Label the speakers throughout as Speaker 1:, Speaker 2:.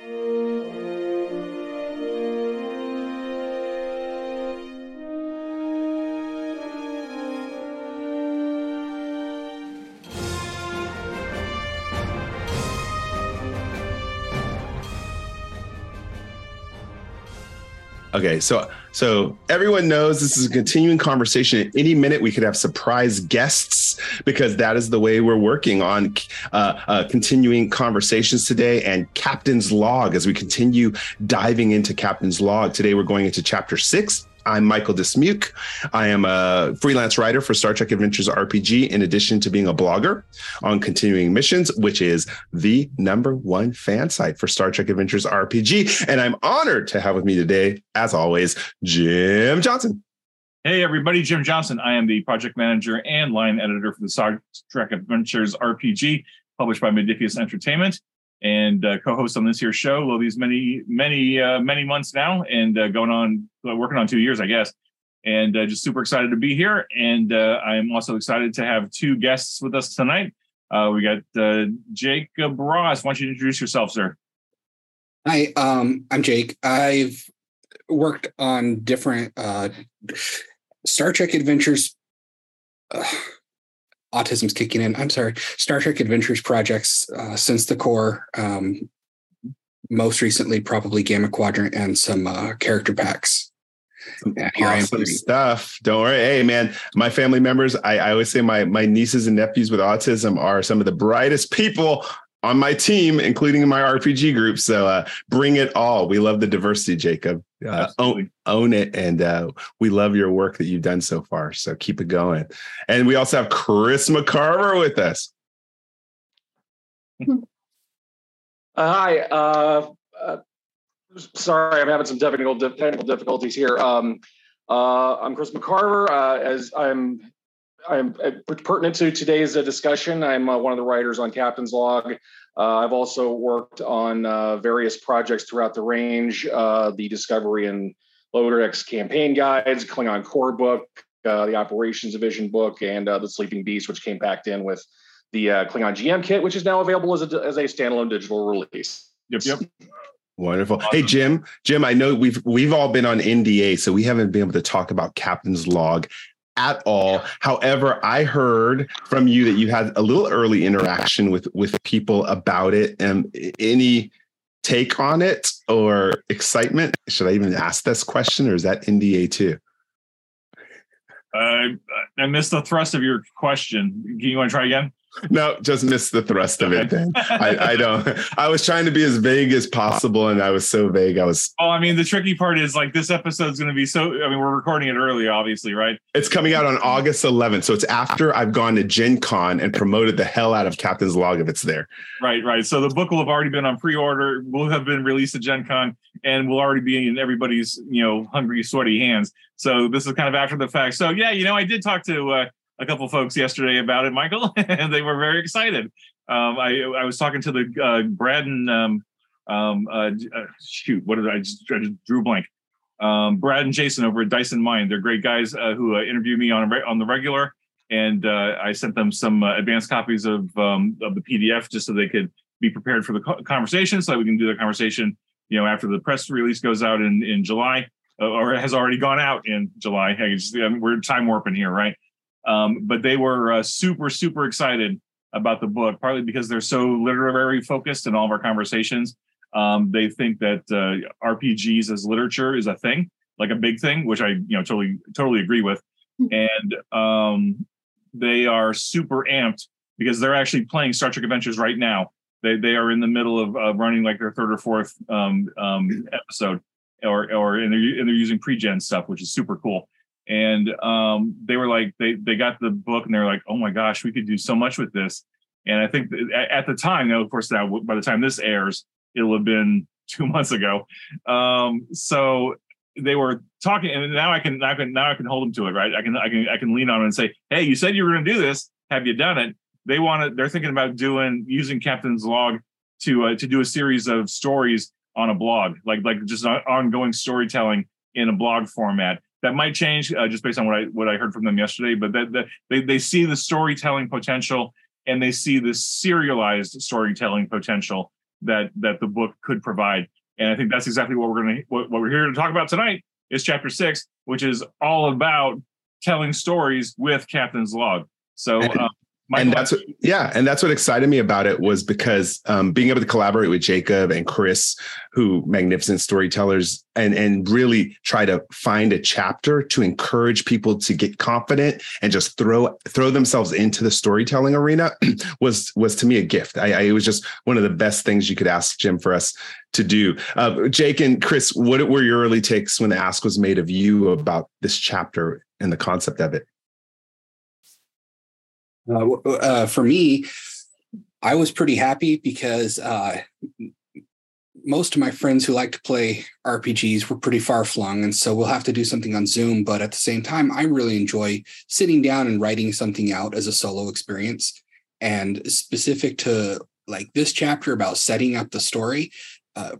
Speaker 1: thank you Okay, so so everyone knows this is a continuing conversation. At any minute, we could have surprise guests because that is the way we're working on uh, uh, continuing conversations today. And Captain's Log, as we continue diving into Captain's Log today, we're going into chapter six, I'm Michael Dismuke. I am a freelance writer for Star Trek Adventures RPG, in addition to being a blogger on Continuing Missions, which is the number one fan site for Star Trek Adventures RPG. And I'm honored to have with me today, as always, Jim Johnson.
Speaker 2: Hey, everybody, Jim Johnson. I am the project manager and line editor for the Star Trek Adventures RPG, published by Modiphius Entertainment and uh, co-host on this here show. Well, these many, many, uh, many months now, and uh, going on, uh, working on two years, I guess. And uh, just super excited to be here. And uh, I'm also excited to have two guests with us tonight. we got Jacob Ross. Why don't you introduce yourself, sir?
Speaker 3: Hi, um, I'm Jake. I've worked on different Star Trek adventures autism's kicking in. I'm sorry, Star Trek Adventures projects uh, since the core. Um, most recently, probably Gamma Quadrant and some uh, character packs.
Speaker 1: Yeah, awesome stuff. Don't worry. Hey, man, my family members, I, I always say my my nieces and nephews with autism are some of the brightest people on my team, including in my RPG group. So uh, bring it all. We love the diversity, Jacob. Uh, own, own it. And uh, we love your work that you've done so far. So keep it going. And we also have Chris McCarver with us.
Speaker 4: Uh, hi. Uh, uh, sorry, I'm having some technical, technical difficulties here. Um, I'm Chris McCarver. as I'm I'm uh, pertinent to today's uh, discussion. I'm uh, one of the writers on Captain's Log. Uh, I've also worked on uh, various projects throughout the range, uh, the Discovery and Lower Decks campaign guides, Klingon core book, the Operations Division book, and the Sleeping Beast, which came packed in with the Klingon GM kit, which is now available as a, as a standalone digital release.
Speaker 2: Yep, yep.
Speaker 1: Wonderful. Awesome. Hey Jim, Jim, I know we've we've all been on NDA, so we haven't been able to talk about Captain's Log at all. However, I heard from you that you had a little early interaction with with people about it. And any take on it or excitement? Should I even ask this question, or is that NDA too?
Speaker 2: Uh, I missed the thrust of your question. Do You want to try again?
Speaker 1: No, just missed the thrust of it. Then I, I, don't. I was trying to be as vague as possible, and I was so vague. I was.
Speaker 2: Oh, I mean, the tricky part is like this episode is going to be so. I mean, we're recording it early, obviously, right?
Speaker 1: It's coming out on August 11th, so it's after I've gone to Gen Con and promoted the hell out of Captain's Log if it's there.
Speaker 2: Right, right. So the book will have already been on pre-order. Will have been released at Gen Con, and will already be in everybody's you know hungry, sweaty hands. So this is kind of after the fact. So yeah, you know, I did talk to. Uh, a couple folks yesterday about it, Michael, and they were very excited. Um, I I was talking to the uh, Brad and um, um, uh, uh, shoot, what did I just, I just drew blank? Um, Brad and Jason over at Dyson Mind. They're great guys uh, who uh, interview me on on the regular, and uh, I sent them some advanced copies of um, of the PDF just so they could be prepared for the co- conversation, so that we can do the conversation. You know, after the press release goes out in in July, or has already gone out in July. Hey, just, I mean, we're time warping here, right? Um, but they were uh, super, super excited about the book, partly because they're so literary focused in all of our conversations. Um, they think that uh, RPGs as literature is a thing, like a big thing, which I you know totally totally agree with. Hmm. And um, they are super amped because they're actually playing Star Trek Adventures right now. They they are in the middle of uh, running like their third or fourth um, um, episode, or or and they're and they're using pre-gen stuff, which is super cool and um, they were like they they got the book and they're like oh my gosh we could do so much with this. And i think at the time now of course now by the time this airs it'll have been two months ago. Um, so they were talking and now i can now i can now i can hold them to it right? I can i can i can lean on it and say hey you said you were going to do this. Have you done it? They want to they're thinking about doing using captain's log to uh, to do a series of stories on a blog like like just ongoing storytelling in a blog format that might change uh, just based on what I what I heard from them yesterday. But that, that they they see the storytelling potential and they see the serialized storytelling potential that that the book could provide. And I think that's exactly what we're going to what, what we're here to talk about tonight is chapter six, which is all about telling stories with Captain's Log. So
Speaker 1: um, Michael, and that's what, yeah, and that's what excited me about it was because um, being able to collaborate with Jacob and Chris, who magnificent storytellers, and and really try to find a chapter to encourage people to get confident and just throw throw themselves into the storytelling arena was was to me a gift. I, I, it was just one of the best things you could ask Jim for us to do. Uh, Jake and Chris, what were your early takes when the ask was made of you about this chapter and the concept of it?
Speaker 3: Uh, uh, for me, I was pretty happy because uh, most of my friends who like to play RPGs were pretty far flung. And so we'll have to do something on Zoom. But at the same time, I really enjoy sitting down and writing something out as a solo experience. And specific to like this chapter about setting up the story, uh,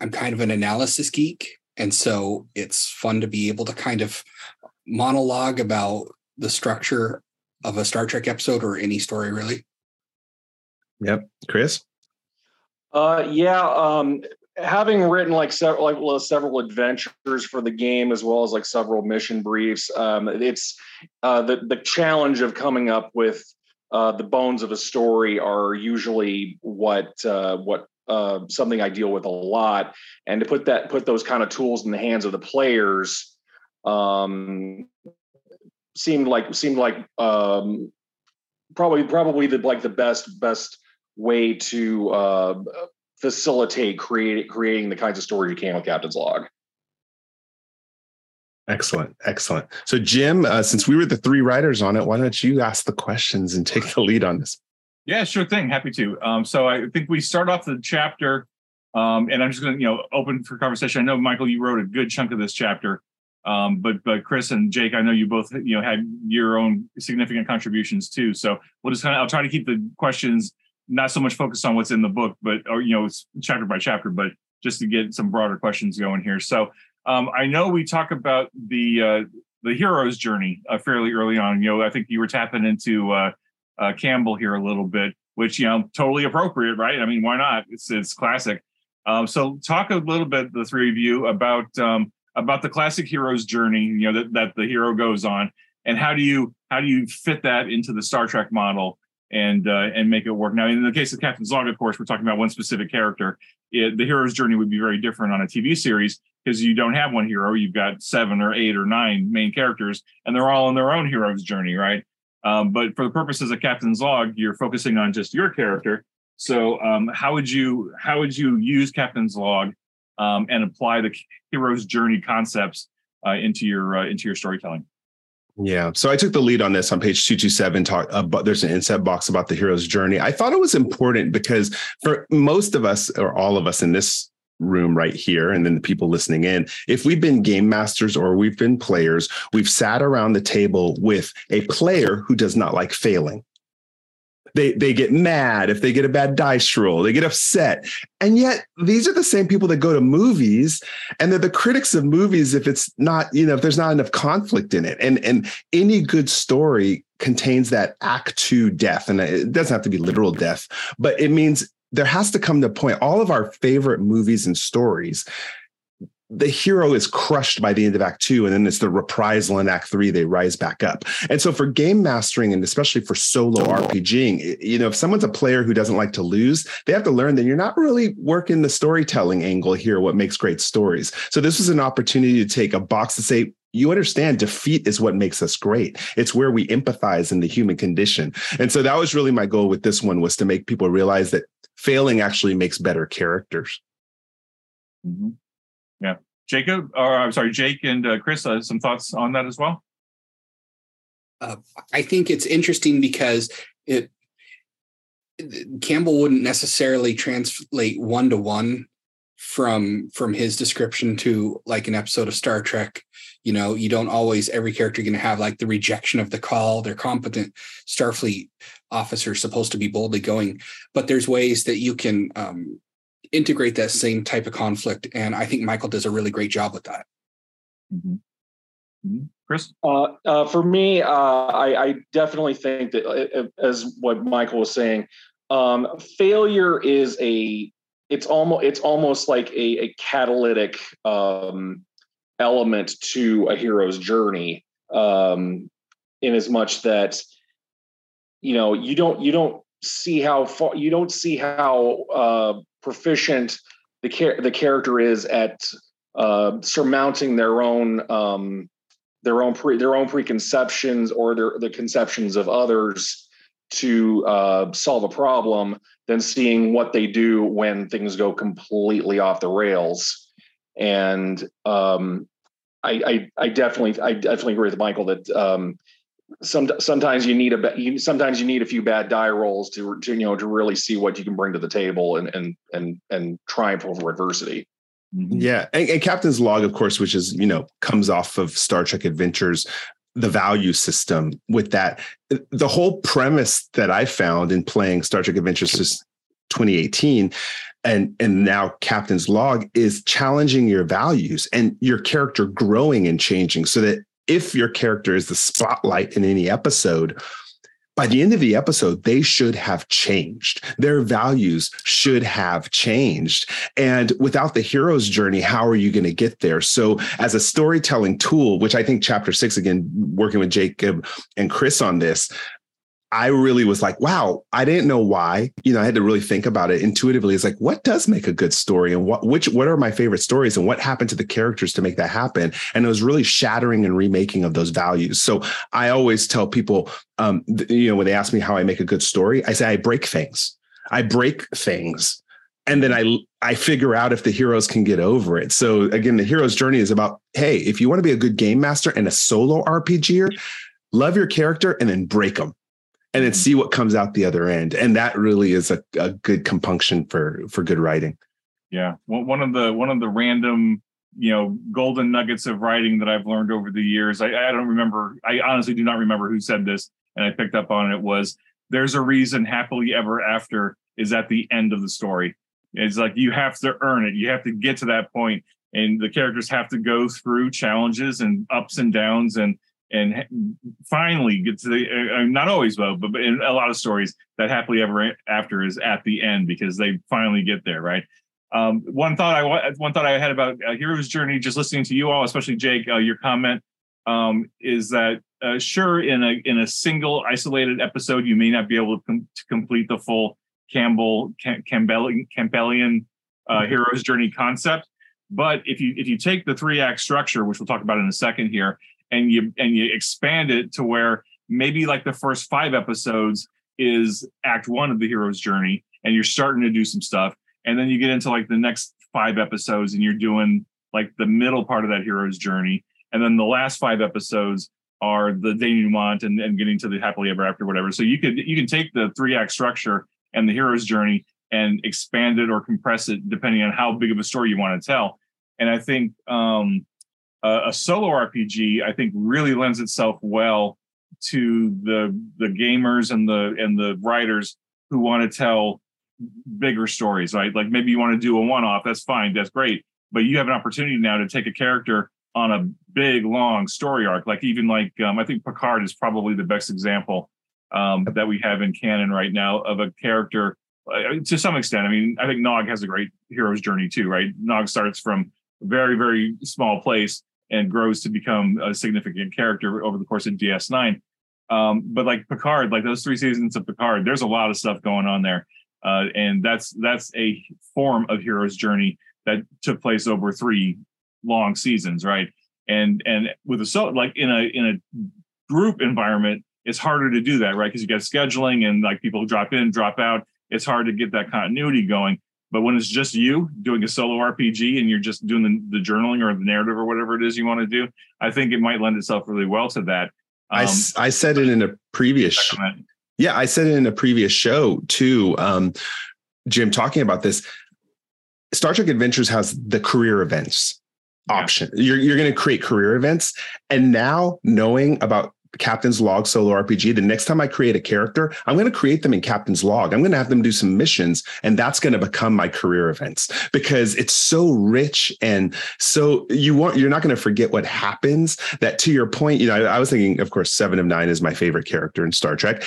Speaker 3: I'm kind of an analysis geek. And so it's fun to be able to kind of monologue about the structure of a Star Trek episode or any story really.
Speaker 1: Yep, Chris.
Speaker 4: Uh, yeah, um, having written like several like well, several adventures for the game as well as like several mission briefs, um, it's uh, the the challenge of coming up with uh, the bones of a story are usually what uh, what uh, something I deal with a lot, and to put that put those kind of tools in the hands of the players um, seemed like seemed like um, probably probably the like the best best way to uh, facilitate create, creating the kinds of stories you can with Captain's Log.
Speaker 1: Excellent, excellent. So, Jim, uh, since we were the three writers on it, why don't you ask the questions and take the lead on this?
Speaker 2: Yeah, sure thing. Happy to. Um, so, I think we start off the chapter, um, and I'm just going to, you know, open for conversation. I know, Michael, you wrote a good chunk of this chapter. Um, but but Chris and Jake, I know you both you know had your own significant contributions too. So we'll just kind of I'll try to keep the questions not so much focused on what's in the book, but or you know it's chapter by chapter, but just to get some broader questions going here. So um, I know we talk about the uh, the hero's journey uh, fairly early on. You know, I think you were tapping into uh, uh Campbell here a little bit, which you know totally appropriate, right? I mean, why not? It's it's classic. Um, so talk a little bit, the three of you, about um, about the classic hero's journey, you know, that, that the hero goes on, and how do you how do you fit that into the Star Trek model and uh, and make it work? Now, in the case of Captain's Log, of course, we're talking about one specific character. It, the hero's journey would be very different on a TV series because you don't have one hero; you've got seven or eight or nine main characters, and they're all on their own hero's journey, right? Um, but for the purposes of Captain's Log, you're focusing on just your character. So, um, how would you how would you use Captain's Log um, and apply the hero's journey concepts uh, into your uh, into your storytelling.
Speaker 1: Yeah. So I took the lead on this on page 227. Talk about there's an inset box about the hero's journey. I thought it was important because for most of us or all of us in this room right here and then the people listening in if we've been game masters or we've been players we've sat around the table with a player who does not like failing they they get mad if they get a bad dice roll. They get upset. And yet these are the same people that go to movies and they're the critics of movies if it's not, you know, if there's not enough conflict in it. And and any good story contains that act to death. And it doesn't have to be literal death, but it means there has to come to a point. All of our favorite movies and stories the hero is crushed by the end of act two and then it's the reprisal in act three they rise back up. And so for game mastering and especially for solo rpging you know if someone's a player who doesn't like to lose they have to learn that you're not really working the storytelling angle here what makes great stories. So this was an opportunity to take a box to say you understand defeat is what makes us great. It's where we empathize in the human condition. And so that was really my goal with this one was to make people realize that failing actually makes better characters.
Speaker 2: Mm-hmm. Yeah. Jacob, or I'm sorry, Jake and uh, Chris, uh, some thoughts on that as well?
Speaker 3: Uh, I think it's interesting because it Campbell wouldn't necessarily translate one to one from from his description to like an episode of Star Trek. You know, you don't always every character going to have like the rejection of the call. They're competent Starfleet officers supposed to be boldly going, but there's ways that you can um, integrate that same type of conflict. And I think Michael does a really great job with that.
Speaker 2: Mm-hmm. Mm-hmm. Chris?
Speaker 4: Uh, uh, for me, uh, I, I, definitely think that, uh, uh, as what Michael was saying, um, failure is a it's almost it's almost like a, a catalytic um, element to a hero's journey um, in as much that you know you don't you don't see how far you don't see how uh, proficient the char- the character is at uh, surmounting their own um, their own pre- their own preconceptions or their the conceptions of others to uh, solve a problem than seeing what they do when things go completely off the rails. And um, I, I, I definitely I definitely agree with Michael that um, some sometimes you need a you, sometimes you need a few bad die rolls to, to you know to really see what you can bring to the table and and and and triumph over adversity.
Speaker 1: Mm-hmm. Yeah, and, and, Captain's Log, of course, which is you know comes off of Star Trek Adventures, the value system. With that, the whole premise that I found in playing Star Trek Adventures 2018 and and now captain's log is challenging your values and your character growing and changing so that if your character is the spotlight in any episode by the end of the episode, they should have changed. Their values should have changed. And without the hero's journey, how are you going to get there? So, as a storytelling tool, which I think chapter six, again, working with Jacob and Chris on this, I really was like, wow, I didn't know why. You know, I had to really think about it intuitively. It's like, what does make a good story and what which what are my favorite stories and what happened to the characters to make that happen? And it was really shattering and remaking of those values. So I always tell people, um, you know, when they ask me how I make a good story, I say I break things. I break things. And then I I figure out if the heroes can get over it. So again, the hero's journey is about, hey, if you want to be a good game master and a solo RPGer, love your character and then break them and then see what comes out the other end. And that really is a, a good compunction for for good writing.
Speaker 2: Yeah, one of the one of the random you know golden nuggets of writing that I've learned over the years. I, I don't remember. I honestly do not remember who said this, and I picked up on it. Was there's a reason happily ever after is at the end of the story. It's like you have to earn it. You have to get to that point, and the characters have to go through challenges and ups and downs and and finally get to the uh, uh, not always though but in a lot of stories that happily ever after is at the end because they finally get there right um, one thought i one thought i had about a hero's journey just listening to you all especially jake uh, your comment um, is that uh, sure in a in a single isolated episode you may not be able to, com- to complete the full campbell Cam- campbellian campbellian uh, mm-hmm. hero's journey concept but if you if you take the three act structure which we'll talk about in a second here and you and you expand it to where maybe like the first five episodes is act one of the hero's journey and you're starting to do some stuff and then you get into like the next five episodes and you're doing like the middle part of that hero's journey and then the last five episodes are the denouement and, and getting to the happily ever after whatever. So you could you can take the three act structure and the hero's journey and expand it or compress it depending on how big of a story you want to tell and i think um uh, a solo RPG, I think, really lends itself well to the the gamers and the and the writers who want to tell bigger stories, right? Like maybe you want to do a one off, that's fine, that's great, but you have an opportunity now to take a character on a big long story arc. Like even like um, I think Picard is probably the best example um, that we have in canon right now of a character. Uh, to some extent, I mean, I think Nog has a great hero's journey too, right? Nog starts from very very small place and grows to become a significant character over the course of DS9. Um, but like Picard, like those three seasons of Picard, there's a lot of stuff going on there, uh, and that's that's a form of hero's journey that took place over three long seasons, right? And and with a so like in a in a group environment, it's harder to do that, right? Because you got scheduling and like people drop in, drop out. It's hard to get that continuity going. But when it's just you doing a solo RPG and you're just doing the, the journaling or the narrative or whatever it is you want to do, I think it might lend itself really well to that.
Speaker 1: Um, I, I said it in a previous yeah i said it in a previous show too um, jim talking about this star trek adventures has the career events option yeah. you're, you're going to create career events and now knowing about Captain's Log solo RPG. The next time I create a character, I'm going to create them in Captain's Log. I'm going to have them do some missions, and that's going to become my career events because it's so rich and so you want you're not going to forget what happens. That to your point, you know, I, I was thinking, of course, Seven of Nine is my favorite character in Star Trek.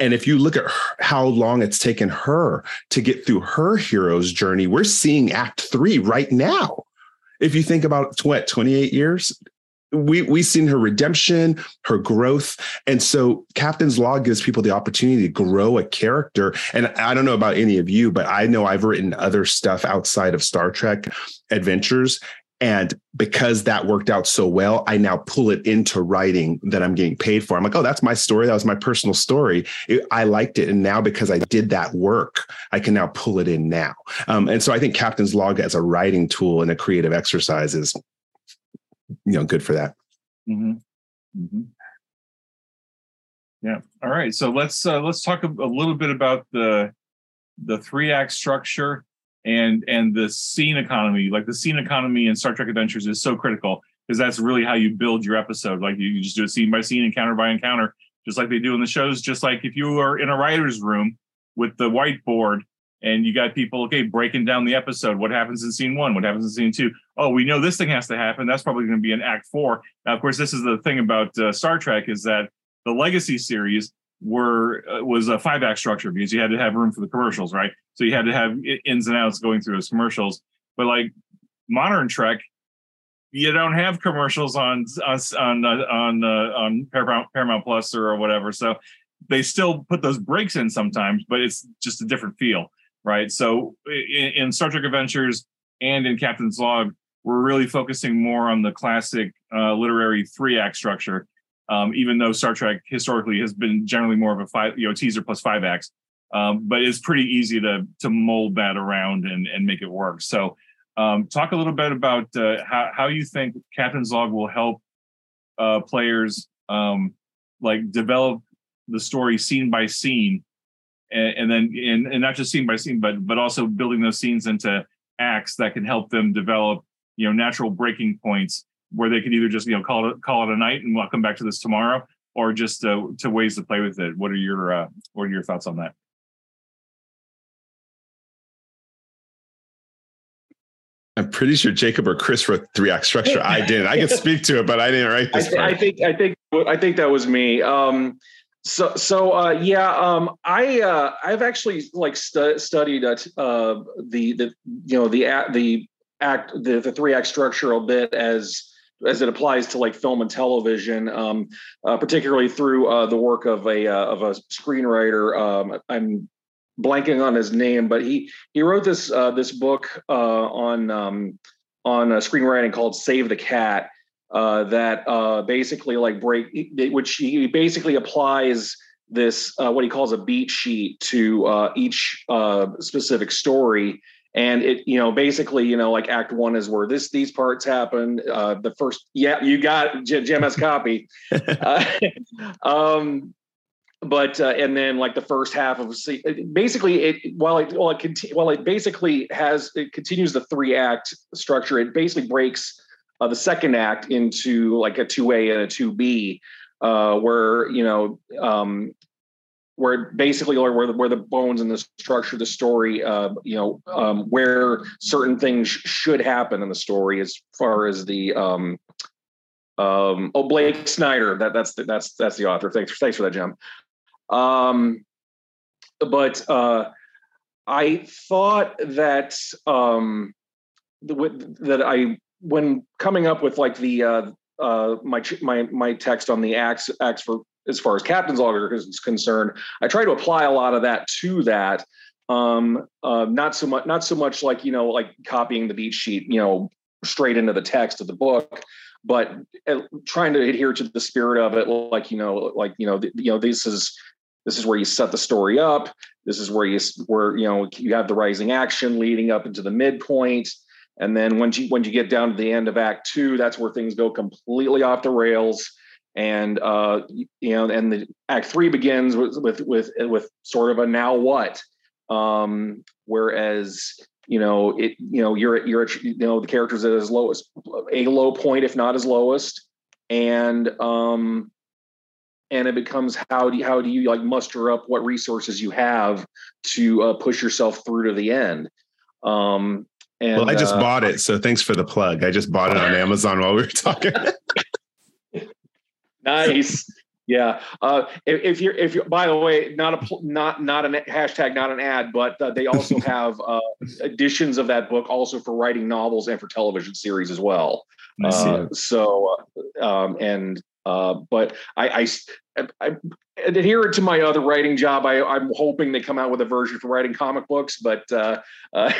Speaker 1: And if you look at her, how long it's taken her to get through her hero's journey, we're seeing Act Three right now. If you think about what 28 years, we we've seen her redemption, her growth, and so Captain's Log gives people the opportunity to grow a character. And I don't know about any of you, but I know I've written other stuff outside of Star Trek adventures, and because that worked out so well, I now pull it into writing that I'm getting paid for. I'm like, oh, that's my story. That was my personal story. It, I liked it. And now because I did that work, I can now pull it in now. Um, and so I think Captain's Log as a writing tool and a creative exercise is, you know, good for that.
Speaker 2: Mm-hmm. Mm-hmm. Yeah. All right. So let's uh, let's talk a, a little bit about the the three act structure and and the scene economy like the scene economy in star trek adventures is so critical because that's really how you build your episode like you, you just do it scene by scene encounter by encounter just like they do in the shows just like if you are in a writer's room with the whiteboard and you got people okay breaking down the episode what happens in scene one what happens in scene two oh we know this thing has to happen that's probably going to be in act four now of course this is the thing about uh, star trek is that the legacy series were uh, was a five act structure because you had to have room for the commercials, right? So you had to have ins and outs going through those commercials. But like modern Trek, you don't have commercials on on on uh, on, uh, on Paramount Paramount Plus or whatever. So they still put those breaks in sometimes, but it's just a different feel, right? So in, in Star Trek Adventures and in Captain's Log, we're really focusing more on the classic uh, literary three act structure um, even though Star Trek historically has been generally more of a five, you know, teaser plus five acts. Um, but it's pretty easy to to mold that around and and make it work. So, um, talk a little bit about uh, how how you think Captain's Log will help uh, players um, like develop the story scene by scene, and, and then and, and not just scene by scene, but but also building those scenes into acts that can help them develop you know natural breaking points where they can either just you know call it call it a night and we'll come back to this tomorrow, or just uh, to ways to play with it. What are your uh, what are your thoughts on that?
Speaker 1: I'm pretty sure Jacob or Chris wrote three act structure. I didn't. I can speak to it, but I didn't write this.
Speaker 4: I, th- I think I think I think that was me. Um, so so uh, yeah, um, I uh, I've actually like stu- studied uh, the the you know the the act the, the three act structure a bit as as it applies to like film and television, um, uh, particularly through uh, the work of a uh, of a screenwriter. Um, I'm blanking on his name, but he he wrote this uh, this book uh, on um, on screenwriting called Save the Cat. Uh, that basically like break, which he basically applies this what he calls a beat sheet to each specific story. And it you know basically you know like act one is where this these parts happen uh the first yeah you got jim has copy. Uh, um but uh, and then like the first half of basically it while it while it conti- while it basically has it continues the three act structure it basically breaks uh, the second act into like a 2a and a 2b uh, where you know um, where basically or where the, where the bones and the structure of the story uh, you know um, where certain things should happen in the story as far as the um, um, oh Blake Snyder that that's the, that's that's the author. Thanks thanks for that Jim um, but uh, I thought that um, that I when coming up with like the uh, uh, my my my text on the acts acts for as far as captain's log is concerned, I try to apply a lot of that to that. Um, uh, not so much, not so much like you know, like copying the beat sheet, you know, straight into the text of the book, but uh, trying to adhere to the spirit of it. Like you know, like you know, you know, this is this is where you set the story up. This is where you where you know you have the rising action leading up into the midpoint. And then once you when you get down to the end of Act Two, that's where things go completely off the rails. And uh, you know, and the Act Three begins with with with with sort of a now what, um, whereas you know it you know you're you're you know the characters at his lowest a low point if not his lowest. And um and it becomes how do you, how do you like muster up what resources you have to uh, push yourself through to the end? Um and
Speaker 1: well i just uh, bought it so thanks for the plug i just bought it on amazon while we were talking
Speaker 4: nice. Yeah. Uh, if, if, you're, if you're, by the way, not a, not, not a hashtag, not an ad, but uh, they also have uh, editions of that book also for writing novels and for television series as well. Uh, so, um, and, uh, but I, I, I, adherent to my other writing job, I, I'm hoping they come out with a version for writing comic books, but, uh, uh,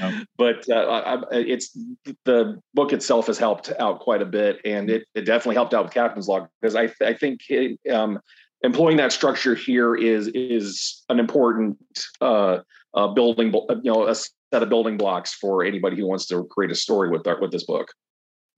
Speaker 4: oh. but uh, it's the book itself has helped out quite a bit, and it, it definitely helped out with Captain's Log because I, I think it, um, employing that structure here is is an important uh, uh, building, you know, a set of building blocks for anybody who wants to create a story with with this book.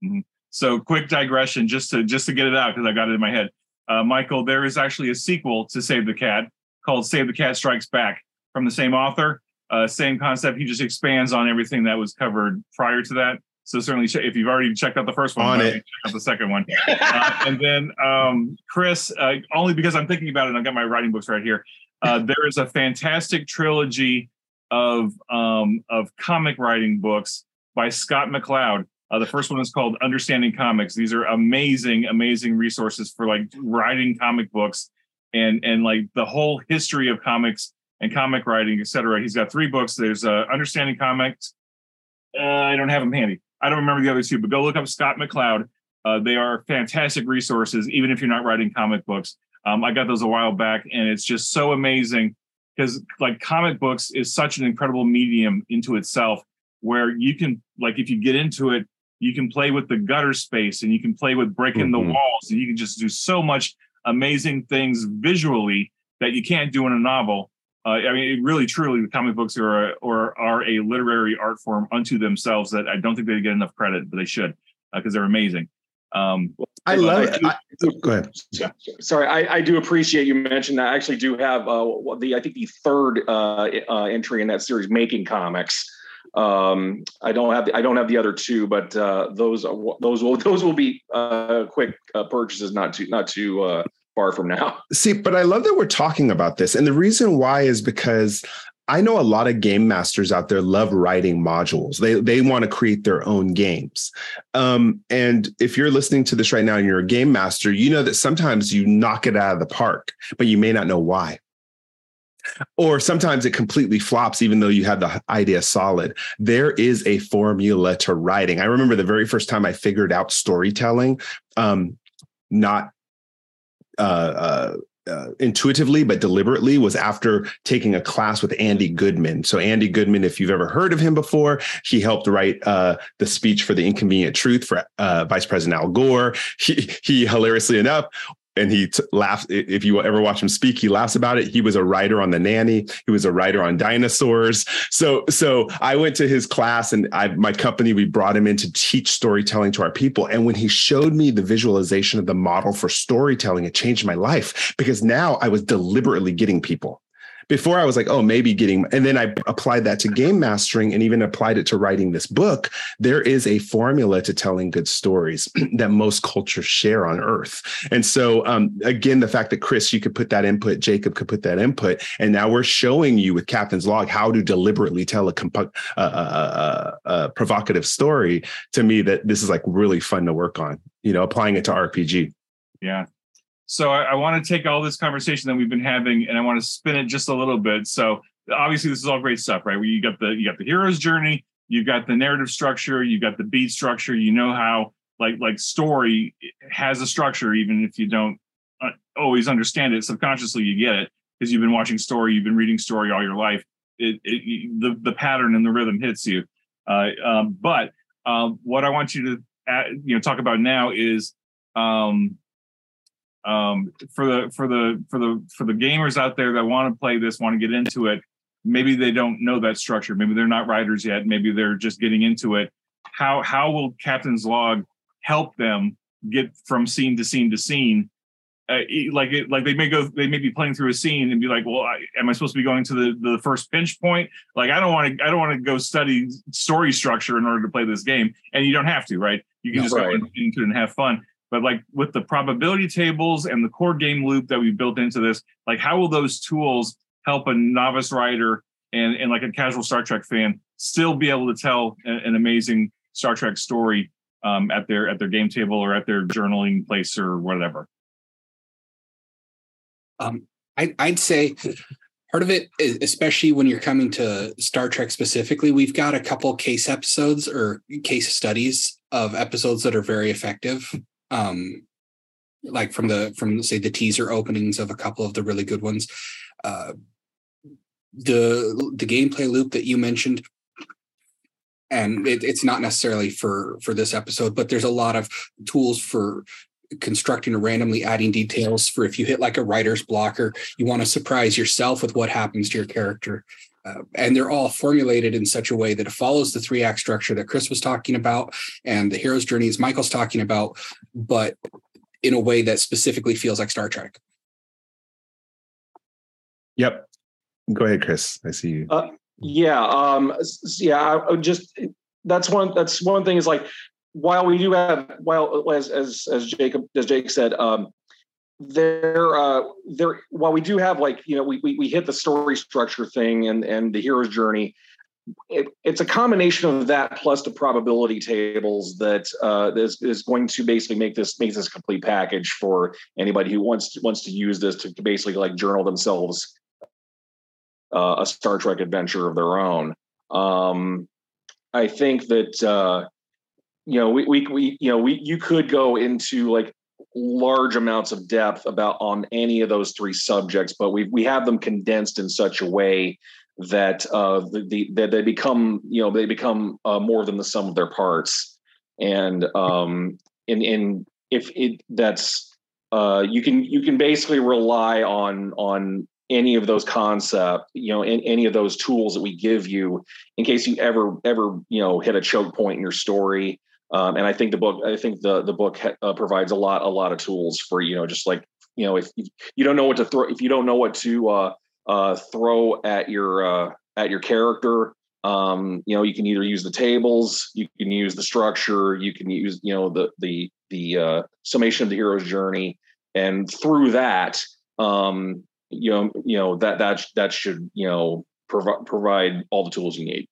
Speaker 2: Mm-hmm. So, quick digression, just to just to get it out because I got it in my head uh, Michael, there is actually a sequel to Save the Cat called Save the Cat Strikes Back from the same author. Uh, same concept. He just expands on everything that was covered prior to that. So certainly, if you've already checked out the first one,
Speaker 1: on it.
Speaker 2: check out the second one. uh, and then um, Chris, uh, only because I'm thinking about it, I've got my writing books right here. Uh, there is a fantastic trilogy of um, of comic writing books by Scott McCloud uh, the first one is called Understanding Comics. These are amazing, amazing resources for like writing comic books and and like the whole history of comics and comic writing, etc. He's got three books. There's uh, Understanding Comics. Uh, I don't have them handy. I don't remember the other two, but go look up Scott McCloud. Uh, they are fantastic resources, even if you're not writing comic books. Um, I got those a while back, and it's just so amazing because like comic books is such an incredible medium into itself where you can like if you get into it you can play with the gutter space and you can play with breaking mm-hmm. the walls and you can just do so much amazing things visually that you can't do in a novel. Uh, I mean, really, truly, the comic books are a, or are a literary art form unto themselves that I don't think they get enough credit, but they should because uh, they're amazing. Um,
Speaker 1: I love it. I, go ahead.
Speaker 4: Sorry, I, I, do appreciate you mentioned that. I actually do have uh, the I think the third uh, uh, entry in that series, making comics. Um, I don't have the, I don't have the other two, but uh, those those will those will be uh, quick uh, purchases, not too not too uh, far from now.
Speaker 1: See, but I love that we're talking about this, and the reason why is because I know a lot of game masters out there love writing modules. They they want to create their own games. Um, and if you're listening to this right now and you're a game master, you know that sometimes you knock it out of the park, but you may not know why or sometimes it completely flops even though you had the idea solid there is a formula to writing i remember the very first time i figured out storytelling um not uh, uh, uh, intuitively but deliberately was after taking a class with Andy Goodman. So Andy Goodman, if you've ever heard of him before, he helped write uh, the speech for the Inconvenient Truth for uh, Vice President Al Gore. He, he hilariously enough and he t- laughs. If you ever watch him speak, he laughs about it. He was a writer on The Nanny. He was a writer on dinosaurs. So, so I went to his class, and I, my company, we brought him in to teach storytelling to our people. And when he showed me the visualization of the model for storytelling, it changed my life because now I was deliberately getting people before I was like, oh, maybe getting, and then I applied that to game mastering and even applied it to writing this book. There is a formula to telling good stories that most cultures share on earth. And so, um, again, the fact that Chris, you could put that input, Jacob could put that input, and now we're showing you with Captain's Log how to deliberately tell a, comp- uh, uh, uh, provocative story. To me, that this is like really fun to work on, you know, applying it to RPG.
Speaker 2: Yeah. So I, I want to take all this conversation that we've been having and I want to spin it just a little bit. So obviously this is all great stuff, right? You got the you got the hero's journey, you've got the narrative structure, you've got the beat structure. You know how like like story has a structure, even if you don't uh, always understand it subconsciously, you get it because you've been watching story, you've been reading story all your life. It, it the the pattern and the rhythm hits you. Uh, um, but um, what I want you to add, you know talk about now is um, um, for the for the for the for the gamers out there that want to play this, want to get into it, maybe they don't know that structure. Maybe they're not writers yet. Maybe they're just getting into it. How how will Captain's Log help them get from scene to scene to scene? Uh, like it, like they may go, they may be playing through a scene and be like, "Well, I, am I supposed to be going to the the first pinch point?" Like, I don't want to, I don't want to go study story structure in order to play this game, and you don't have to, right? You can no, just right. go into it and have fun but like with the probability tables and the core game loop that we built into this like how will those tools help a novice writer and, and like a casual star trek fan still be able to tell an amazing star trek story um, at their at their game table or at their journaling place or whatever
Speaker 3: Um, I, I'd say part of it, especially when you're coming to Star Trek specifically, we've got a couple case episodes or case studies of episodes that are very effective. Um, like from the from say the teaser openings of a couple of the really good ones. Uh, the the gameplay loop that you mentioned and it, it's not necessarily for for this episode but there's a lot of tools for constructing or randomly adding details for if you hit like a writer's blocker you want to surprise yourself with what happens to your character uh, and they're all formulated in such a way that it follows the three act structure that chris was talking about and the hero's journey is michael's talking about but in a way that specifically feels like star trek
Speaker 1: yep Go ahead, Chris. I see you. Uh,
Speaker 4: yeah, um, yeah. I just that's one. That's one thing. Is like while we do have while as as as Jacob as Jake said, um, there uh there while we do have like you know we we, we hit the story structure thing and and the hero's journey. It, it's a combination of that plus the probability tables that uh, is, is going to basically make this make this a complete package for anybody who wants to, wants to use this to, basically like journal themselves uh, a Star Trek adventure of their own. Um, I think that uh, you know we, we we you know we you could go into like large amounts of depth about on any of those three subjects, but we we have them condensed in such a way that uh, the, the that they become you know they become uh, more than the sum of their parts, and um, in in if it that's uh, you can you can basically rely on on any of those concept, you know, in, any of those tools that we give you in case you ever, ever, you know, hit a choke point in your story. Um, and I think the book, I think the the book uh, provides a lot, a lot of tools for you know, just like you know, if you don't know what to throw, if you don't know what to uh, uh, throw at your uh, at your character, um, you know, you can either use the tables, you can use the structure, you can use you know the the the uh, summation of the hero's journey, and through that, um, you know, you know that that that should you know provide provide all the tools you need.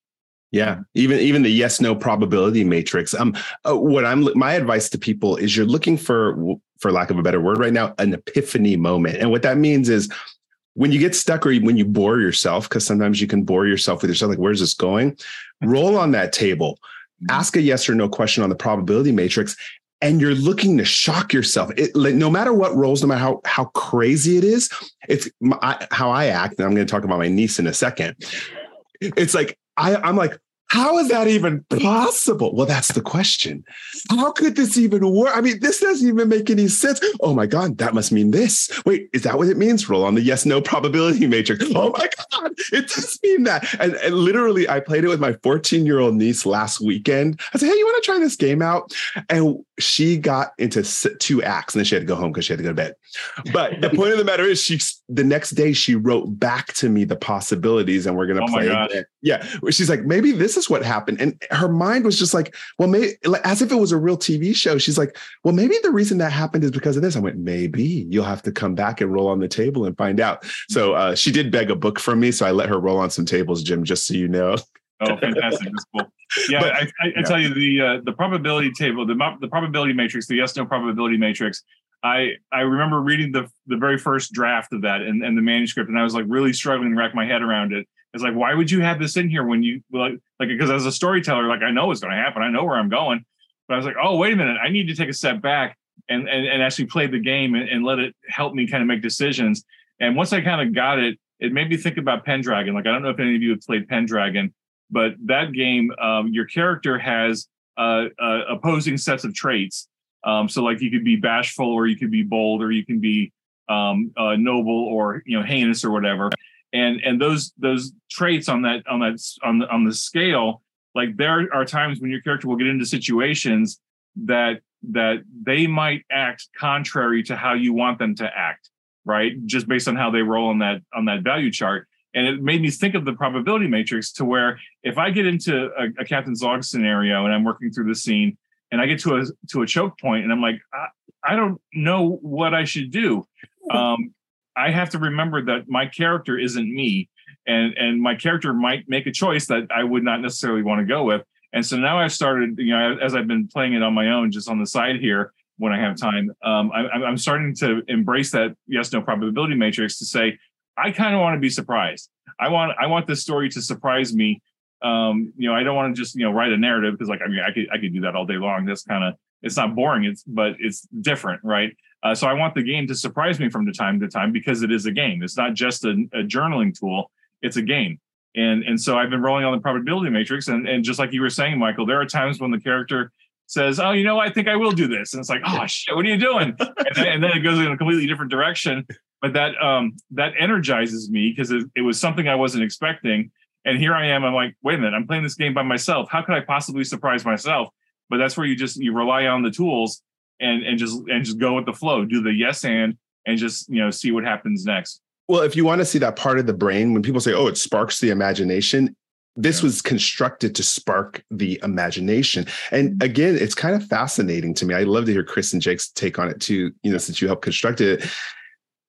Speaker 1: Yeah, even even the yes no probability matrix. Um, uh, what I'm my advice to people is you're looking for, for lack of a better word, right now, an epiphany moment, and what that means is when you get stuck or when you bore yourself, because sometimes you can bore yourself with yourself, like where's this going? Roll on that table, mm-hmm. ask a yes or no question on the probability matrix, and you're looking to shock yourself. It, like, no matter what rolls, no matter how how crazy it is, it's my, how I act. And I'm going to talk about my niece in a second. It's like I, I'm like, how is that even possible? Well, that's the question. How could this even work? I mean, this doesn't even make any sense. Oh my God, that must mean this. Wait, is that what it means? Roll on the yes no probability matrix. Oh my God, it does mean that. And, and literally, I played it with my 14 year old niece last weekend. I said, Hey, you want to try this game out? And she got into two acts and then she had to go home because she had to go to bed. But the point of the matter is, she the next day she wrote back to me the possibilities and we're going to oh play. Yeah. She's like, maybe this is what happened. And her mind was just like, well, maybe as if it was a real TV show. She's like, well, maybe the reason that happened is because of this. I went, maybe you'll have to come back and roll on the table and find out. So uh, she did beg a book from me. So I let her roll on some tables, Jim, just so you know.
Speaker 2: Oh, fantastic! That's cool. Yeah, but, I, I, I yeah. tell you the uh, the probability table, the the probability matrix, the yes no probability matrix. I I remember reading the the very first draft of that and, and the manuscript, and I was like really struggling to wrap my head around it. It's like, why would you have this in here when you like like because as a storyteller, like I know what's going to happen, I know where I'm going, but I was like, oh wait a minute, I need to take a step back and and, and actually play the game and, and let it help me kind of make decisions. And once I kind of got it, it made me think about Pendragon. Like I don't know if any of you have played Pendragon, but that game, um, your character has uh, uh, opposing sets of traits. Um, so like you could be bashful, or you could be bold, or you can be um, uh, noble, or you know heinous, or whatever and and those those traits on that on that on the on the scale like there are times when your character will get into situations that that they might act contrary to how you want them to act right? Just based on how they roll on that on that value chart. And it made me think of the probability matrix to where if i get into a, a captain's log scenario and i'm working through the scene and i get to a to a choke point and i'm like i, I don't know what i should do. Um, I have to remember that my character isn't me, and and my character might make a choice that I would not necessarily want to go with. And so now I've started, you know, as I've been playing it on my own, just on the side here, when I have time. Um, I, I'm starting to embrace that yes no probability matrix to say I kind of want to be surprised. I want I want this story to surprise me. Um, you know, I don't want to just you know write a narrative because like I mean I could I could do that all day long. That's kind of it's not boring. It's but it's different, right? Uh, so I want the game to surprise me from the time to time because it is a game. It's not just a, a journaling tool. It's a game. And and so I've been rolling on the probability matrix, and and just like you were saying, Michael, there are times when the character says, "Oh, you know, I think I will do this," and it's like, "Oh shit, what are you doing?" and, then, and then it goes in a completely different direction. But that um that energizes me because it, it was something I wasn't expecting. And here I am. I'm like, wait a minute, I'm playing this game by myself. How could I possibly surprise myself? But that's where you just you rely on the tools and and just and just go with the flow. Do the yes and and just you know see what happens next.
Speaker 1: Well, if you want to see that part of the brain, when people say, "Oh, it sparks the imagination," this yeah. was constructed to spark the imagination. And mm-hmm. again, it's kind of fascinating to me. I love to hear Chris and Jake's take on it too. You know, since you helped construct it,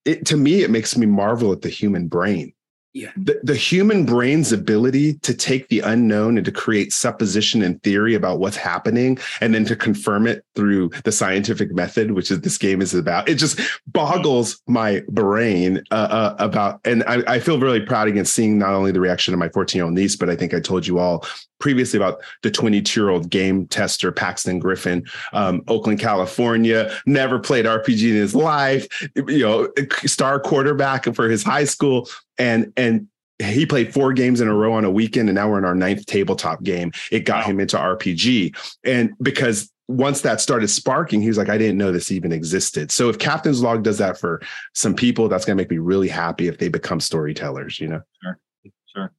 Speaker 1: it to me, it makes me marvel at the human brain
Speaker 3: yeah.
Speaker 1: The, the human brain's ability to take the unknown and to create supposition and theory about what's happening and then to confirm it through the scientific method, which is this game is about, it just boggles my brain uh, uh, about. And I, I, feel really proud again seeing not only the reaction of my 14 year old niece, but I think I told you all previously about the 22 year old game tester Paxton Griffin, um, Oakland, California, never played RPG in his life, you know, star quarterback for his high school, and and he played four games in a row on a weekend, and now we're in our ninth tabletop game. It got wow. him into RPG, and because once that started sparking, he was like, I didn't know this even existed. So if Captain's Log does that for some people, that's going to make me really happy if they become storytellers, you know?
Speaker 2: Sure. Sure.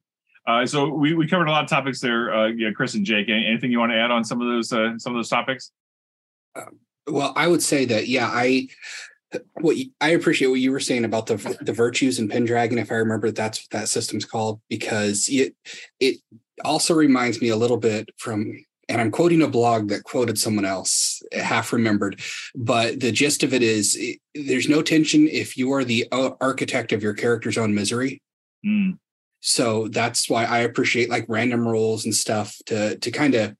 Speaker 2: Uh, so we, we covered a lot of topics there. Uh, yeah, Chris and Jake, anything you want to add on some of those, uh, some of those topics?
Speaker 3: Um, well, I would say that, yeah, I, what I appreciate what you were saying about the the virtues in Pendragon, if I remember that's what that system's called, because it it also reminds me a little bit from and I'm quoting a blog that quoted someone else, half remembered, but the gist of it is it, there's no tension if you are the architect of your character's own misery.
Speaker 2: Mm.
Speaker 3: So that's why I appreciate like random rolls and stuff to to kind of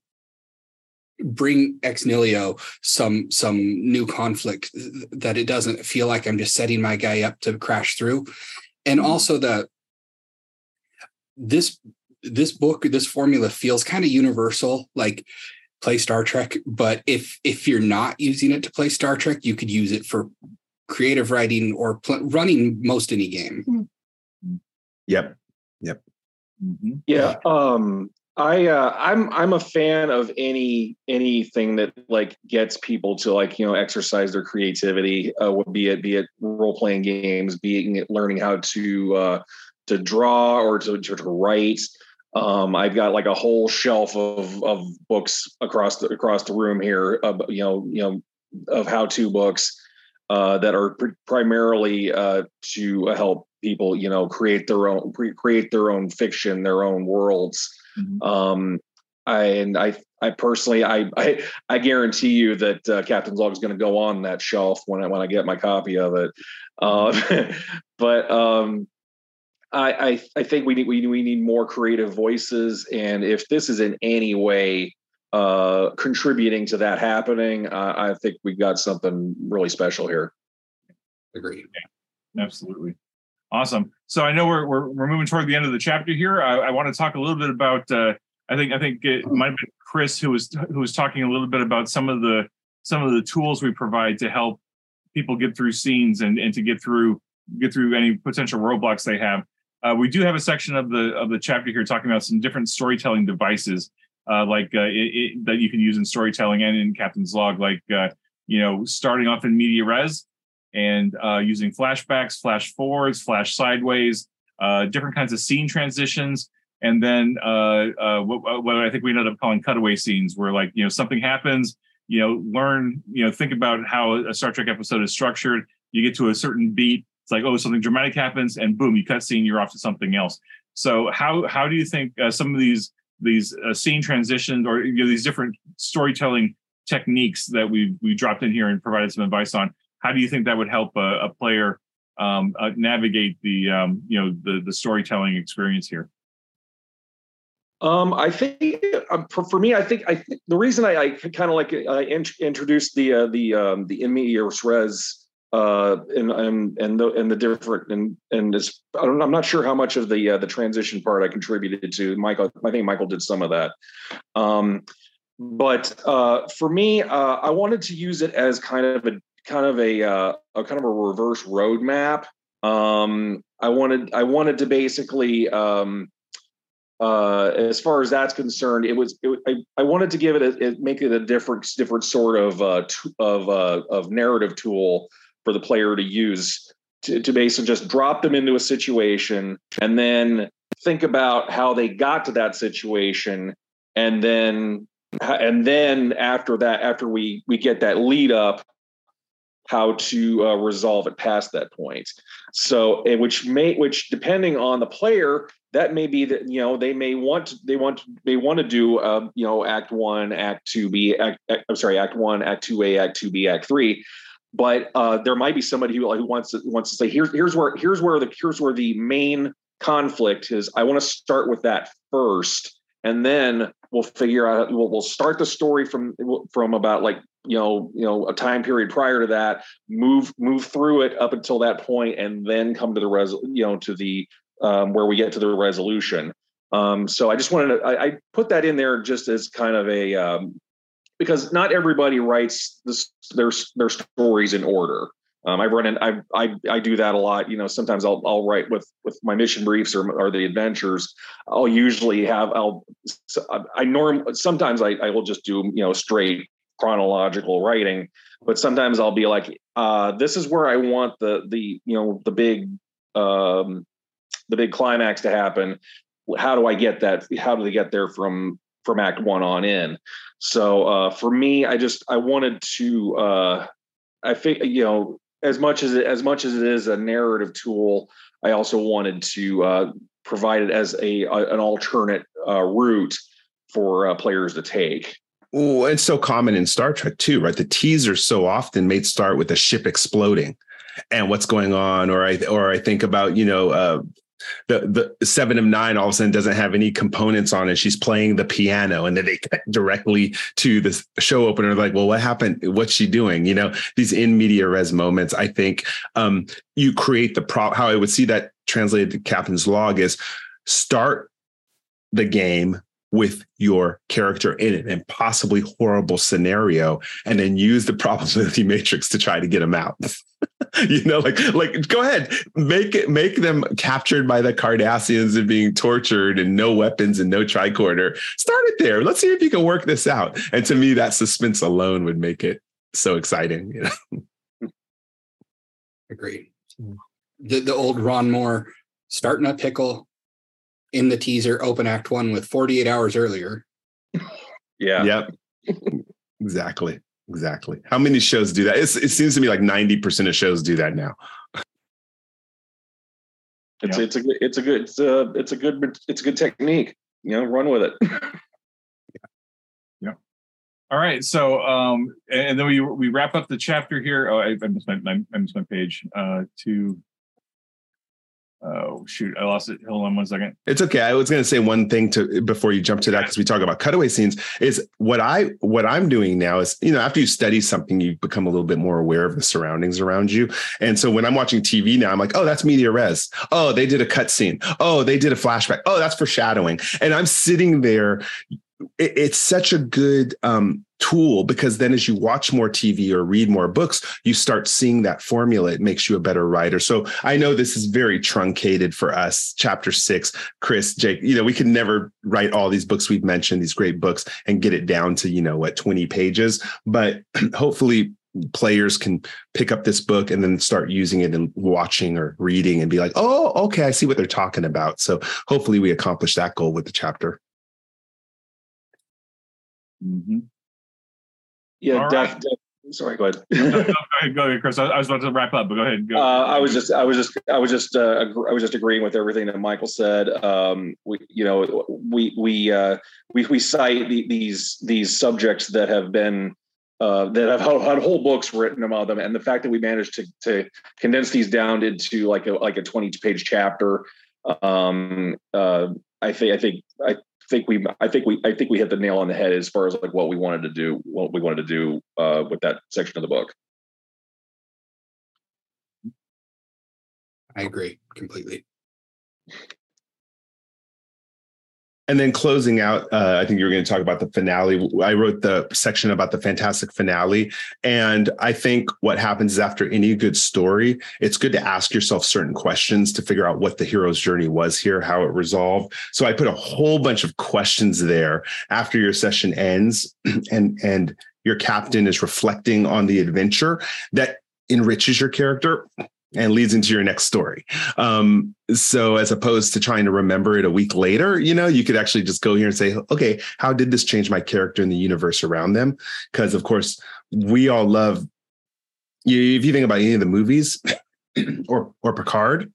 Speaker 3: bring ex nihilo some some new conflict that it doesn't feel like i'm just setting my guy up to crash through and mm-hmm. also that this this book this formula feels kind of universal like play star trek but if if you're not using it to play star trek you could use it for creative writing or pl- running most any game
Speaker 1: mm-hmm. yep yep
Speaker 4: mm-hmm. yeah um I uh, I'm I'm a fan of any anything that like gets people to like you know exercise their creativity. Uh, be it be it role playing games, being it learning how to uh, to draw or to to, to write. Um, I've got like a whole shelf of of books across the across the room here. Uh, you know you know of how to books uh, that are pr- primarily uh, to help people you know create their own create their own fiction, their own worlds. Mm-hmm. Um, I, and I, I personally, I, I, I guarantee you that uh, Captain's Log is going to go on that shelf when I when I get my copy of it. Uh, but um, I, I, I think we need we, we need more creative voices, and if this is in any way uh, contributing to that happening, uh, I think we've got something really special here.
Speaker 3: Agree.
Speaker 2: Yeah, absolutely. Awesome. So I know we're we're, we're moving toward the end of the chapter here. I, I want to talk a little bit about. Uh, I think I think it might been Chris who was who was talking a little bit about some of the some of the tools we provide to help people get through scenes and, and to get through get through any potential roadblocks they have. Uh, we do have a section of the of the chapter here talking about some different storytelling devices, uh, like uh, it, it, that you can use in storytelling and in Captain's Log, like uh, you know starting off in media res and uh, using flashbacks, flash forwards, flash sideways, uh, different kinds of scene transitions, and then uh, uh what, what, I think we ended up calling cutaway scenes, where like you know something happens, you know, learn, you know, think about how a Star Trek episode is structured. You get to a certain beat, it's like oh something dramatic happens, and boom, you cut scene, you're off to something else. So how how do you think uh, some of these these uh, scene transitions or you know, these different storytelling techniques that we we dropped in here and provided some advice on how do you think that would help a, a player um, uh, navigate the um, you know the the storytelling experience here?
Speaker 4: Um, I think um, for, for, me, I think I think the reason I, I kind of like I int- introduced the uh, the um, the in medias res uh, and and and the and the different and and it's I I'm not sure how much of the uh, the transition part I contributed to. Michael, I think Michael did some of that. Um, but uh, for me, uh, I wanted to use it as kind of a kind of a, uh, a kind of a reverse roadmap. Um, I wanted I wanted to basically um, uh, as far as that's concerned, it was it, I, I wanted to give it a it, make it a different different sort of uh, t- of uh, of narrative tool for the player to use to, to basically just drop them into a situation and then think about how they got to that situation and then and then after that after we we get that lead up how to uh, resolve it past that point. So which may which depending on the player that may be that you know they may want to, they want they want to do uh, you know act one act two b act, act, i'm sorry act one act two a act two b act three. But uh, there might be somebody who, who wants to wants to say here's here's where here's where the here's where the main conflict is. I want to start with that first and then we'll figure out we'll, we'll start the story from from about like you know you know a time period prior to that move move through it up until that point and then come to the res you know to the um, where we get to the resolution. Um, so i just wanted to I, I, put that in there just as kind of a um, because not everybody writes this, their their stories in order um, I run in, I, I, I do that a lot. You know, sometimes I'll, I'll write with, with my mission briefs or, or the adventures. I'll usually have, I'll, I norm, sometimes I, I will just do, you know, straight chronological writing, but sometimes I'll be like, uh, this is where I want the, the, you know, the big, um, the big climax to happen. How do I get that? How do they get there from, from act one on in? So, uh, for me, I just, I wanted to, uh, I think, you know, as much as it, as much as it is a narrative tool, I also wanted to uh, provide it as a, a an alternate uh, route for uh, players to take.
Speaker 1: Oh, it's so common in Star Trek too, right? The teasers so often made start with a ship exploding and what's going on, or I or I think about you know uh, the the seven of nine all of a sudden doesn't have any components on it. She's playing the piano, and then they get directly to the show opener. Like, well, what happened? What's she doing? You know, these in media res moments. I think um, you create the prop. How I would see that translated to Captain's Log is start the game with your character in an impossibly horrible scenario and then use the probability matrix to try to get them out. you know, like like go ahead, make it make them captured by the Cardassians and being tortured and no weapons and no tricorder. Start it there. Let's see if you can work this out. And to me, that suspense alone would make it so exciting. You know?
Speaker 3: Agree. The the old Ron Moore starting a pickle, in the teaser open act one with 48 hours earlier.
Speaker 4: Yeah.
Speaker 1: Yep. exactly. Exactly. How many shows do that? It's, it seems to me like 90% of shows do that now.
Speaker 4: It's, it's a good, it's a good, it's a, it's a good, it's a good technique, you know, run with it.
Speaker 2: yeah. yeah. All right. So, um, and then we, we wrap up the chapter here. Oh, I, I missed my, I missed my page, uh, to Oh shoot, I lost it. Hold on one second.
Speaker 1: It's okay. I was going to say one thing to before you jump to that because we talk about cutaway scenes. Is what I what I'm doing now is you know after you study something, you become a little bit more aware of the surroundings around you. And so when I'm watching TV now, I'm like, oh, that's media res. Oh, they did a cut scene. Oh, they did a flashback. Oh, that's foreshadowing. And I'm sitting there. It's such a good um, tool because then as you watch more TV or read more books, you start seeing that formula. It makes you a better writer. So I know this is very truncated for us. Chapter six, Chris, Jake, you know, we can never write all these books we've mentioned, these great books, and get it down to, you know, what, 20 pages. But hopefully players can pick up this book and then start using it and watching or reading and be like, oh, okay, I see what they're talking about. So hopefully we accomplish that goal with the chapter.
Speaker 4: Mm-hmm. Yeah, def, right. def, sorry. Go ahead. no,
Speaker 2: no, go ahead, go ahead, Chris. I, I, was about to wrap up, but go ahead. Go.
Speaker 4: Uh, I was just, I was just, I was just, uh, I was just agreeing with everything that Michael said. Um, we, you know, we we uh, we we cite the, these these subjects that have been uh, that have had whole books written about them, and the fact that we managed to to condense these down into like a like a twenty page chapter. Um, uh, I think I think I think we I think we I think we hit the nail on the head as far as like what we wanted to do what we wanted to do uh, with that section of the book.
Speaker 3: I agree completely.
Speaker 1: And then closing out, uh, I think you were going to talk about the finale. I wrote the section about the fantastic finale. And I think what happens is after any good story, it's good to ask yourself certain questions to figure out what the hero's journey was here, how it resolved. So I put a whole bunch of questions there after your session ends and, and your captain is reflecting on the adventure that enriches your character and leads into your next story. Um, so as opposed to trying to remember it a week later, you know, you could actually just go here and say, okay, how did this change my character in the universe around them? Because of course, we all love. If you think about any of the movies or or Picard,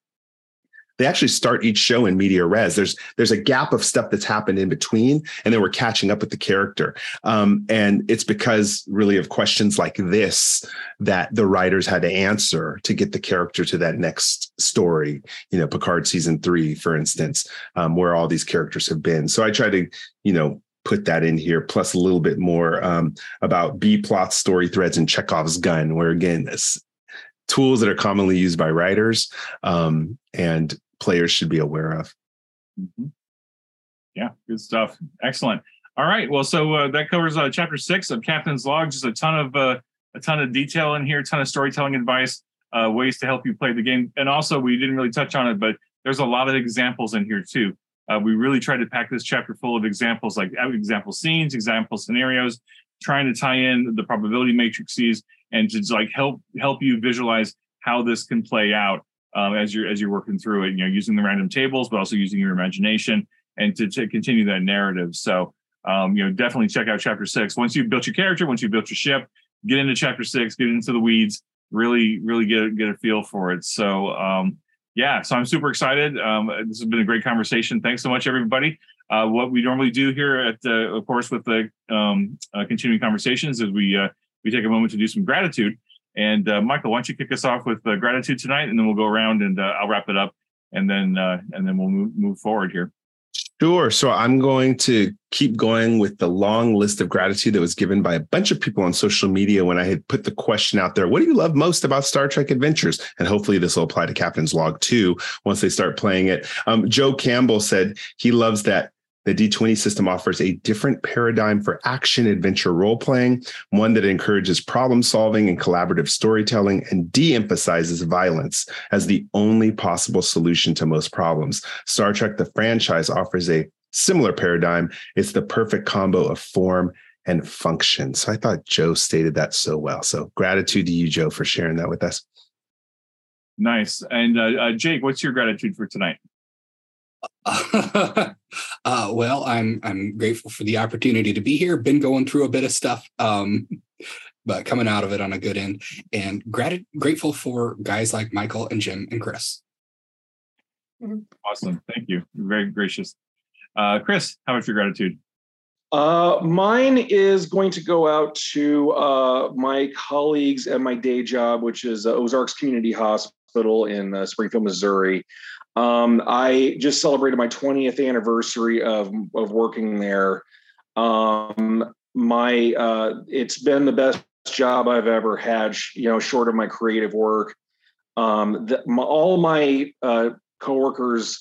Speaker 1: they actually start each show in media res. There's there's a gap of stuff that's happened in between, and then we're catching up with the character. Um, and it's because really of questions like this that the writers had to answer to get the character to that next story. You know, Picard season three, for instance, um, where all these characters have been. So I try to, you know, put that in here, plus a little bit more um, about B plot story threads and Chekhov's gun, where again, this, tools that are commonly used by writers um, and players should be aware of.
Speaker 2: Mm-hmm. Yeah, good stuff. Excellent. All right. Well, so uh, that covers uh, chapter six of Captain's Log. Just a ton of uh, a ton of detail in here, a ton of storytelling advice, uh, ways to help you play the game, and also we didn't really touch on it, but there's a lot of examples in here too. Uh, we really tried to pack this chapter full of examples, like uh, example scenes, example scenarios, trying to tie in the probability matrices and to like help help you visualize how this can play out um, as you're as you're working through it. You know, using the random tables, but also using your imagination and to, to continue that narrative. So, um, you know, definitely check out chapter six. Once you've built your character, once you've built your ship, get into chapter six, get into the weeds, really, really get get a feel for it. So, um, yeah, so I'm super excited. Um, this has been a great conversation. Thanks so much, everybody. Uh, what we normally do here at, uh, of course, with the um, uh, continuing conversations is we uh, we take a moment to do some gratitude. And uh, Michael, why don't you kick us off with uh, gratitude tonight, and then we'll go around and uh, I'll wrap it up, and then uh, and then we'll move, move forward here.
Speaker 1: Sure. So I'm going to keep going with the long list of gratitude that was given by a bunch of people on social media when I had put the question out there What do you love most about Star Trek Adventures? And hopefully this will apply to Captain's Log too once they start playing it. Um, Joe Campbell said he loves that the D20 system offers a different paradigm for action adventure role playing, one that encourages problem solving and collaborative storytelling and de emphasizes violence as the only possible solution to most problems. Star Trek, the franchise, offers a similar paradigm. It's the perfect combo of form and function. So I thought Joe stated that so well. So gratitude to you, Joe, for sharing that with us.
Speaker 2: Nice. And uh, uh, Jake, what's your gratitude for tonight?
Speaker 3: uh, well, I'm I'm grateful for the opportunity to be here. Been going through a bit of stuff, um, but coming out of it on a good end, and grat- grateful for guys like Michael and Jim and Chris.
Speaker 2: Awesome, thank you. You're very gracious, uh, Chris. How about your gratitude?
Speaker 4: Uh, mine is going to go out to uh, my colleagues at my day job, which is uh, Ozarks Community Hospital in uh, Springfield, Missouri. Um, I just celebrated my 20th anniversary of of working there. Um, my uh, it's been the best job I've ever had. You know, short of my creative work. Um, the, my, all my uh, coworkers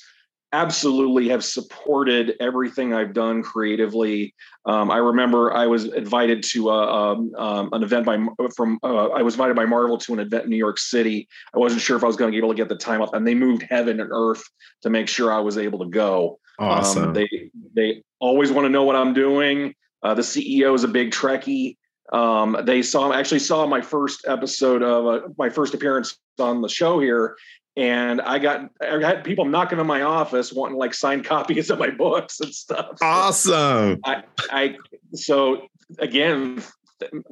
Speaker 4: absolutely have supported everything I've done creatively. Um, I remember I was invited to uh, um, um, an event by from uh, I was invited by Marvel to an event in New York City. I wasn't sure if I was going to be able to get the time off, and they moved heaven and earth to make sure I was able to go.
Speaker 1: Um, awesome.
Speaker 4: they they always want to know what I'm doing. Uh, the CEO is a big Trekkie. Um, they saw actually saw my first episode of uh, my first appearance on the show here, and I got I had people knocking on my office wanting like signed copies of my books and stuff.
Speaker 1: Awesome.
Speaker 4: I, I so again,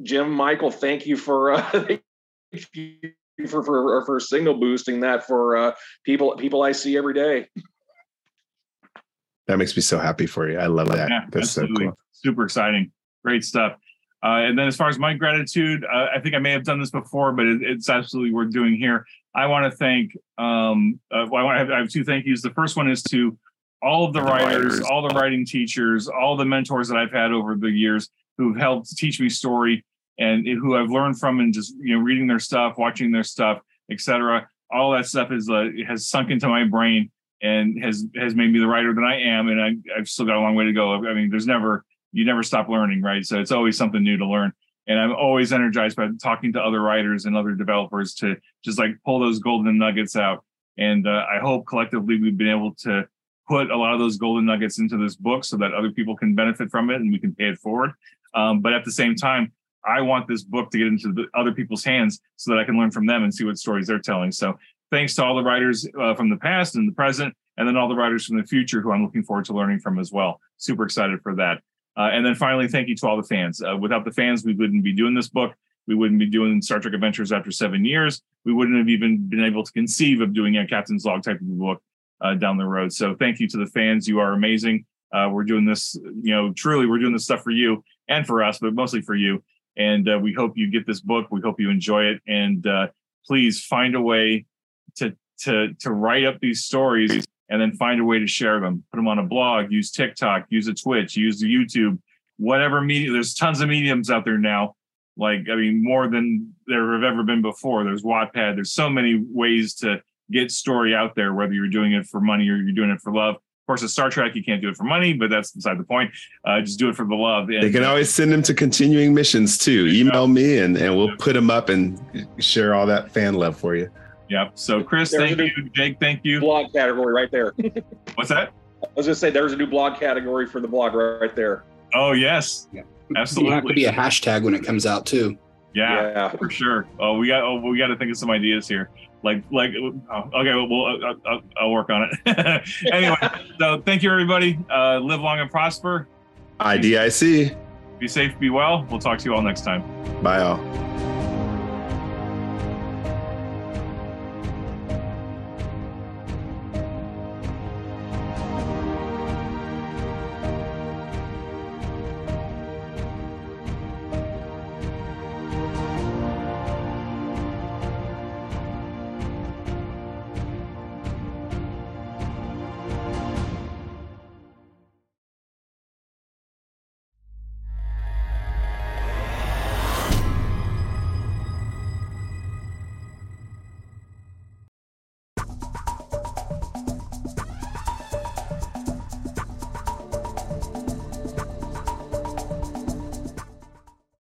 Speaker 4: Jim Michael, thank you for uh, for for for signal boosting that for uh, people people I see every day.
Speaker 1: That makes me so happy for you. I love that.
Speaker 2: Yeah, That's absolutely. so cool. Super exciting. Great stuff. Uh, and then as far as my gratitude, uh, I think I may have done this before, but it, it's absolutely worth doing here. I want to thank. Um, uh, well, I want to have, I have two thank yous. The first one is to all of the,
Speaker 1: The
Speaker 2: writers,
Speaker 1: writers.
Speaker 2: all the writing teachers, all the mentors that I've had over the years who've helped teach me story and who I've learned from and just you know reading their stuff, watching their stuff, etc. All that stuff is uh, has sunk into my brain and has has made me the writer that I am. And I, I've still got a long way to go. I mean, there's never you never stop learning, right? So it's always something new to learn. And I'm always energized by talking to other writers and other developers to just like pull those golden nuggets out. And uh, I hope collectively we've been able to put a lot of those golden nuggets into this book so that other people can benefit from it and we can pay it forward. Um, but at the same time, I want this book to get into the other people's hands so that I can learn from them and see what stories they're telling. So thanks to all the writers uh, from the past and the present, and then all the writers from the future who I'm looking forward to learning from as well. Super excited for that. Uh, and then finally, thank you to all the fans. Uh, without the fans, we wouldn't be doing this book. We wouldn't be doing Star Trek Adventures after seven years. We wouldn't have even been able to conceive of doing a Captain's Log type of book uh, down the road. So thank you to the fans. You are amazing. Uh, we're doing this, you know, truly, we're doing this stuff for you and for us, but mostly for you. And uh, we hope you get this book. We hope you enjoy it. And uh, please find a way to to to write up these stories and then find a way to share them. Put them on a blog. Use TikTok. Use a Twitch. Use the YouTube. Whatever media. There's tons of mediums out there now. Like I mean, more than there have ever been before. There's Wattpad. There's so many ways to get story out there. Whether you're doing it for money or you're doing it for love. Of course, at Star Trek, you can't do it for money, but that's beside the point. Uh, just do it for the love. And,
Speaker 1: They can always send them to continuing missions too. Email me and, and we'll put them up and share all that fan love for you.
Speaker 2: Yeah. So, Chris,
Speaker 4: There's
Speaker 2: thank you. Jake, thank you.
Speaker 4: Blog category right there.
Speaker 2: What's that?
Speaker 4: I was gonna say there's a new blog category for the blog right there.
Speaker 2: Oh, yes.
Speaker 3: Yeah.
Speaker 2: Absolutely.
Speaker 3: You have to be a hashtag when it comes out too.
Speaker 2: yeah.
Speaker 4: yeah.
Speaker 2: for sure. Oh, we got oh, we got to think of some ideas here. Like like oh, okay, well, we'll uh, I'll, I'll work on it. anyway, so thank you everybody. Uh, live long and prosper.
Speaker 1: IDIC.
Speaker 2: Be safe. Be well. We'll talk to you all next time.
Speaker 1: Bye all.